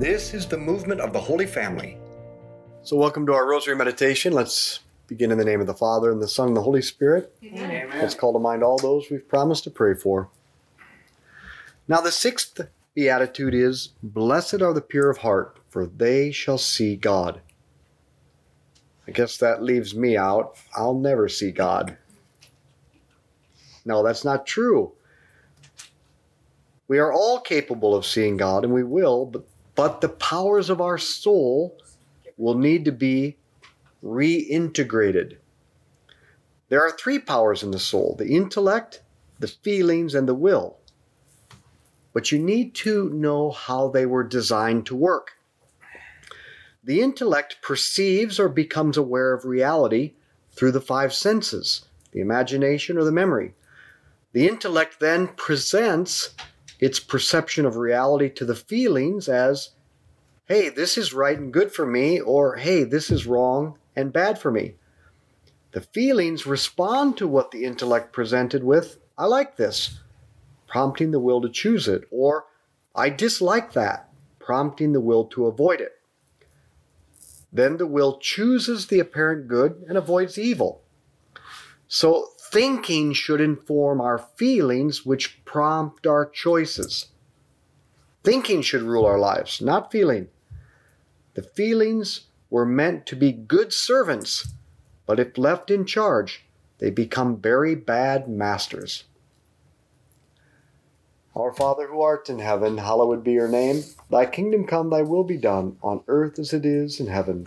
This is the movement of the Holy Family. So, welcome to our Rosary Meditation. Let's begin in the name of the Father, and the Son, and the Holy Spirit. Amen. Let's call to mind all those we've promised to pray for. Now, the sixth beatitude is Blessed are the pure of heart, for they shall see God. I guess that leaves me out. I'll never see God. No, that's not true. We are all capable of seeing God, and we will, but, but the powers of our soul will need to be reintegrated. There are three powers in the soul the intellect, the feelings, and the will. But you need to know how they were designed to work. The intellect perceives or becomes aware of reality through the five senses the imagination or the memory. The intellect then presents its perception of reality to the feelings as, hey, this is right and good for me, or hey, this is wrong and bad for me. The feelings respond to what the intellect presented with, I like this, prompting the will to choose it, or I dislike that, prompting the will to avoid it. Then the will chooses the apparent good and avoids evil. So thinking should inform our feelings, which prompt our choices. Thinking should rule our lives, not feeling. The feelings were meant to be good servants, but if left in charge, they become very bad masters. Our Father who art in heaven, hallowed be your name. Thy kingdom come, thy will be done, on earth as it is in heaven.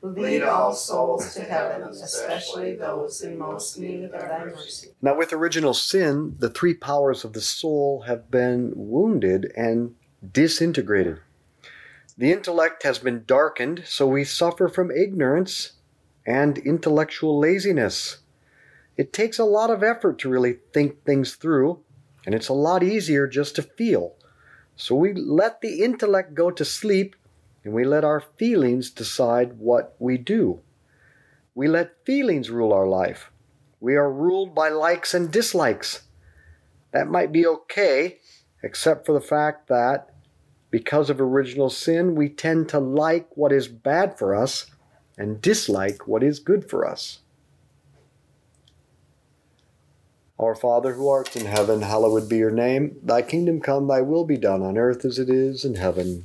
Lead all souls to heaven, especially those in most need of thy mercy. Now, with original sin, the three powers of the soul have been wounded and disintegrated. The intellect has been darkened, so we suffer from ignorance and intellectual laziness. It takes a lot of effort to really think things through, and it's a lot easier just to feel. So we let the intellect go to sleep and we let our feelings decide what we do. We let feelings rule our life. We are ruled by likes and dislikes. That might be okay, except for the fact that because of original sin, we tend to like what is bad for us and dislike what is good for us. Our Father who art in heaven, hallowed be your name. Thy kingdom come, thy will be done on earth as it is in heaven.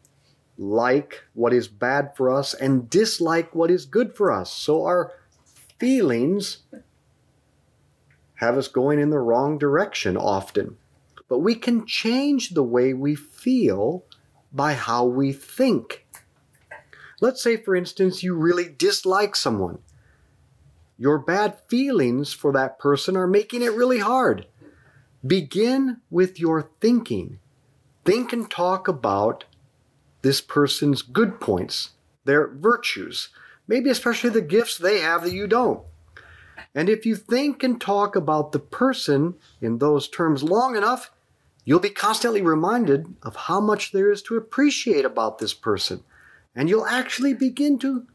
like what is bad for us and dislike what is good for us. So our feelings have us going in the wrong direction often. But we can change the way we feel by how we think. Let's say, for instance, you really dislike someone. Your bad feelings for that person are making it really hard. Begin with your thinking. Think and talk about this person's good points, their virtues, maybe especially the gifts they have that you don't. And if you think and talk about the person in those terms long enough, you'll be constantly reminded of how much there is to appreciate about this person. And you'll actually begin to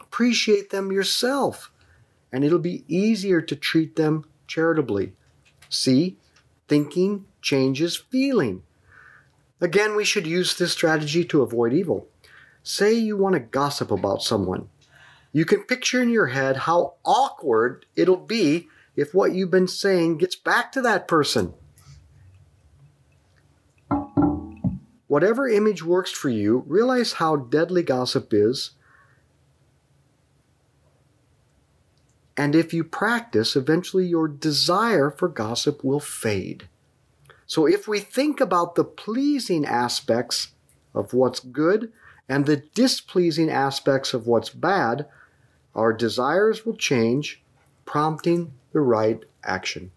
appreciate them yourself. And it'll be easier to treat them charitably. See, thinking changes feeling. Again, we should use this strategy to avoid evil. Say you want to gossip about someone. You can picture in your head how awkward it'll be if what you've been saying gets back to that person. Whatever image works for you, realize how deadly gossip is. And if you practice, eventually your desire for gossip will fade. So if we think about the pleasing aspects of what's good and the displeasing aspects of what's bad, our desires will change, prompting the right action.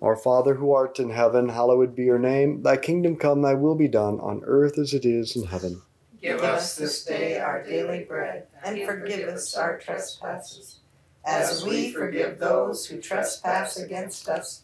Our Father who art in heaven, hallowed be your name. Thy kingdom come, thy will be done, on earth as it is in heaven. Give us this day our daily bread, and forgive us our trespasses, as we forgive those who trespass against us.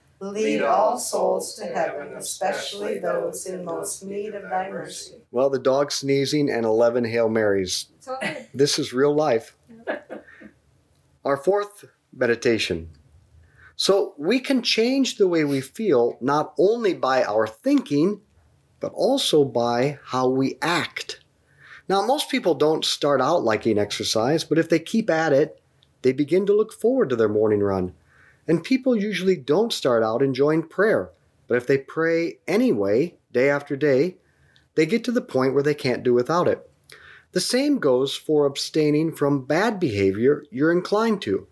Lead all souls to heaven, especially those in most need of thy mercy. well, the dog sneezing and 11 Hail Marys. It's all good. This is real life. Our fourth meditation. So we can change the way we feel not only by our thinking, but also by how we act. Now, most people don't start out liking exercise, but if they keep at it, they begin to look forward to their morning run. And people usually don't start out enjoying prayer, but if they pray anyway, day after day, they get to the point where they can't do without it. The same goes for abstaining from bad behavior you're inclined to.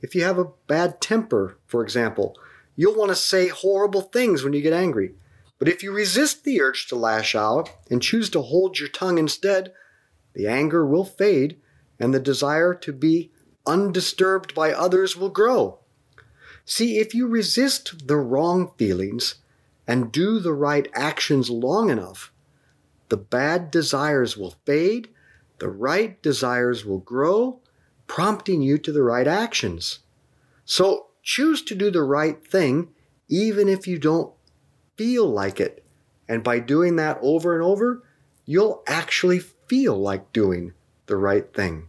If you have a bad temper, for example, you'll want to say horrible things when you get angry. But if you resist the urge to lash out and choose to hold your tongue instead, the anger will fade and the desire to be undisturbed by others will grow. See, if you resist the wrong feelings and do the right actions long enough, the bad desires will fade, the right desires will grow, prompting you to the right actions. So choose to do the right thing even if you don't feel like it. And by doing that over and over, you'll actually feel like doing the right thing.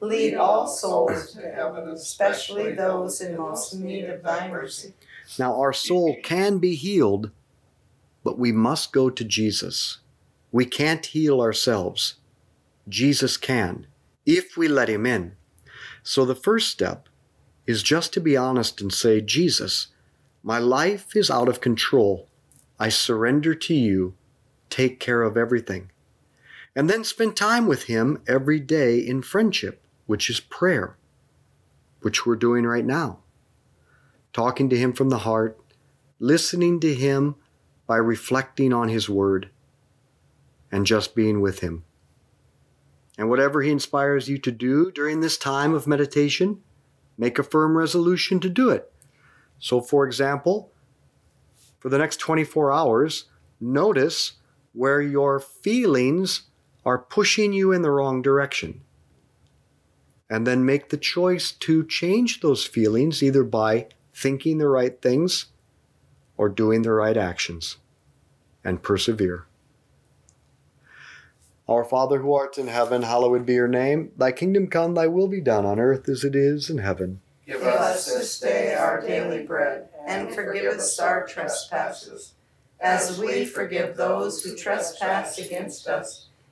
Lead all souls to heaven, especially those in most need of thy mercy. now our soul can be healed, but we must go to Jesus. We can't heal ourselves. Jesus can, if we let him in. So the first step is just to be honest and say, Jesus, my life is out of control. I surrender to you. Take care of everything. And then spend time with him every day in friendship, which is prayer, which we're doing right now. Talking to him from the heart, listening to him by reflecting on his word, and just being with him. And whatever he inspires you to do during this time of meditation, make a firm resolution to do it. So, for example, for the next 24 hours, notice where your feelings are pushing you in the wrong direction. And then make the choice to change those feelings either by thinking the right things or doing the right actions and persevere. Our Father who art in heaven, hallowed be your name. Thy kingdom come, thy will be done on earth as it is in heaven. Give us this day our daily bread, and forgive us our trespasses, as we forgive those who trespass against us.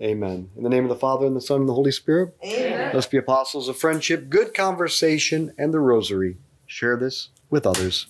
Amen. In the name of the Father, and the Son, and the Holy Spirit, Amen. let's be apostles of friendship, good conversation, and the rosary. Share this with others.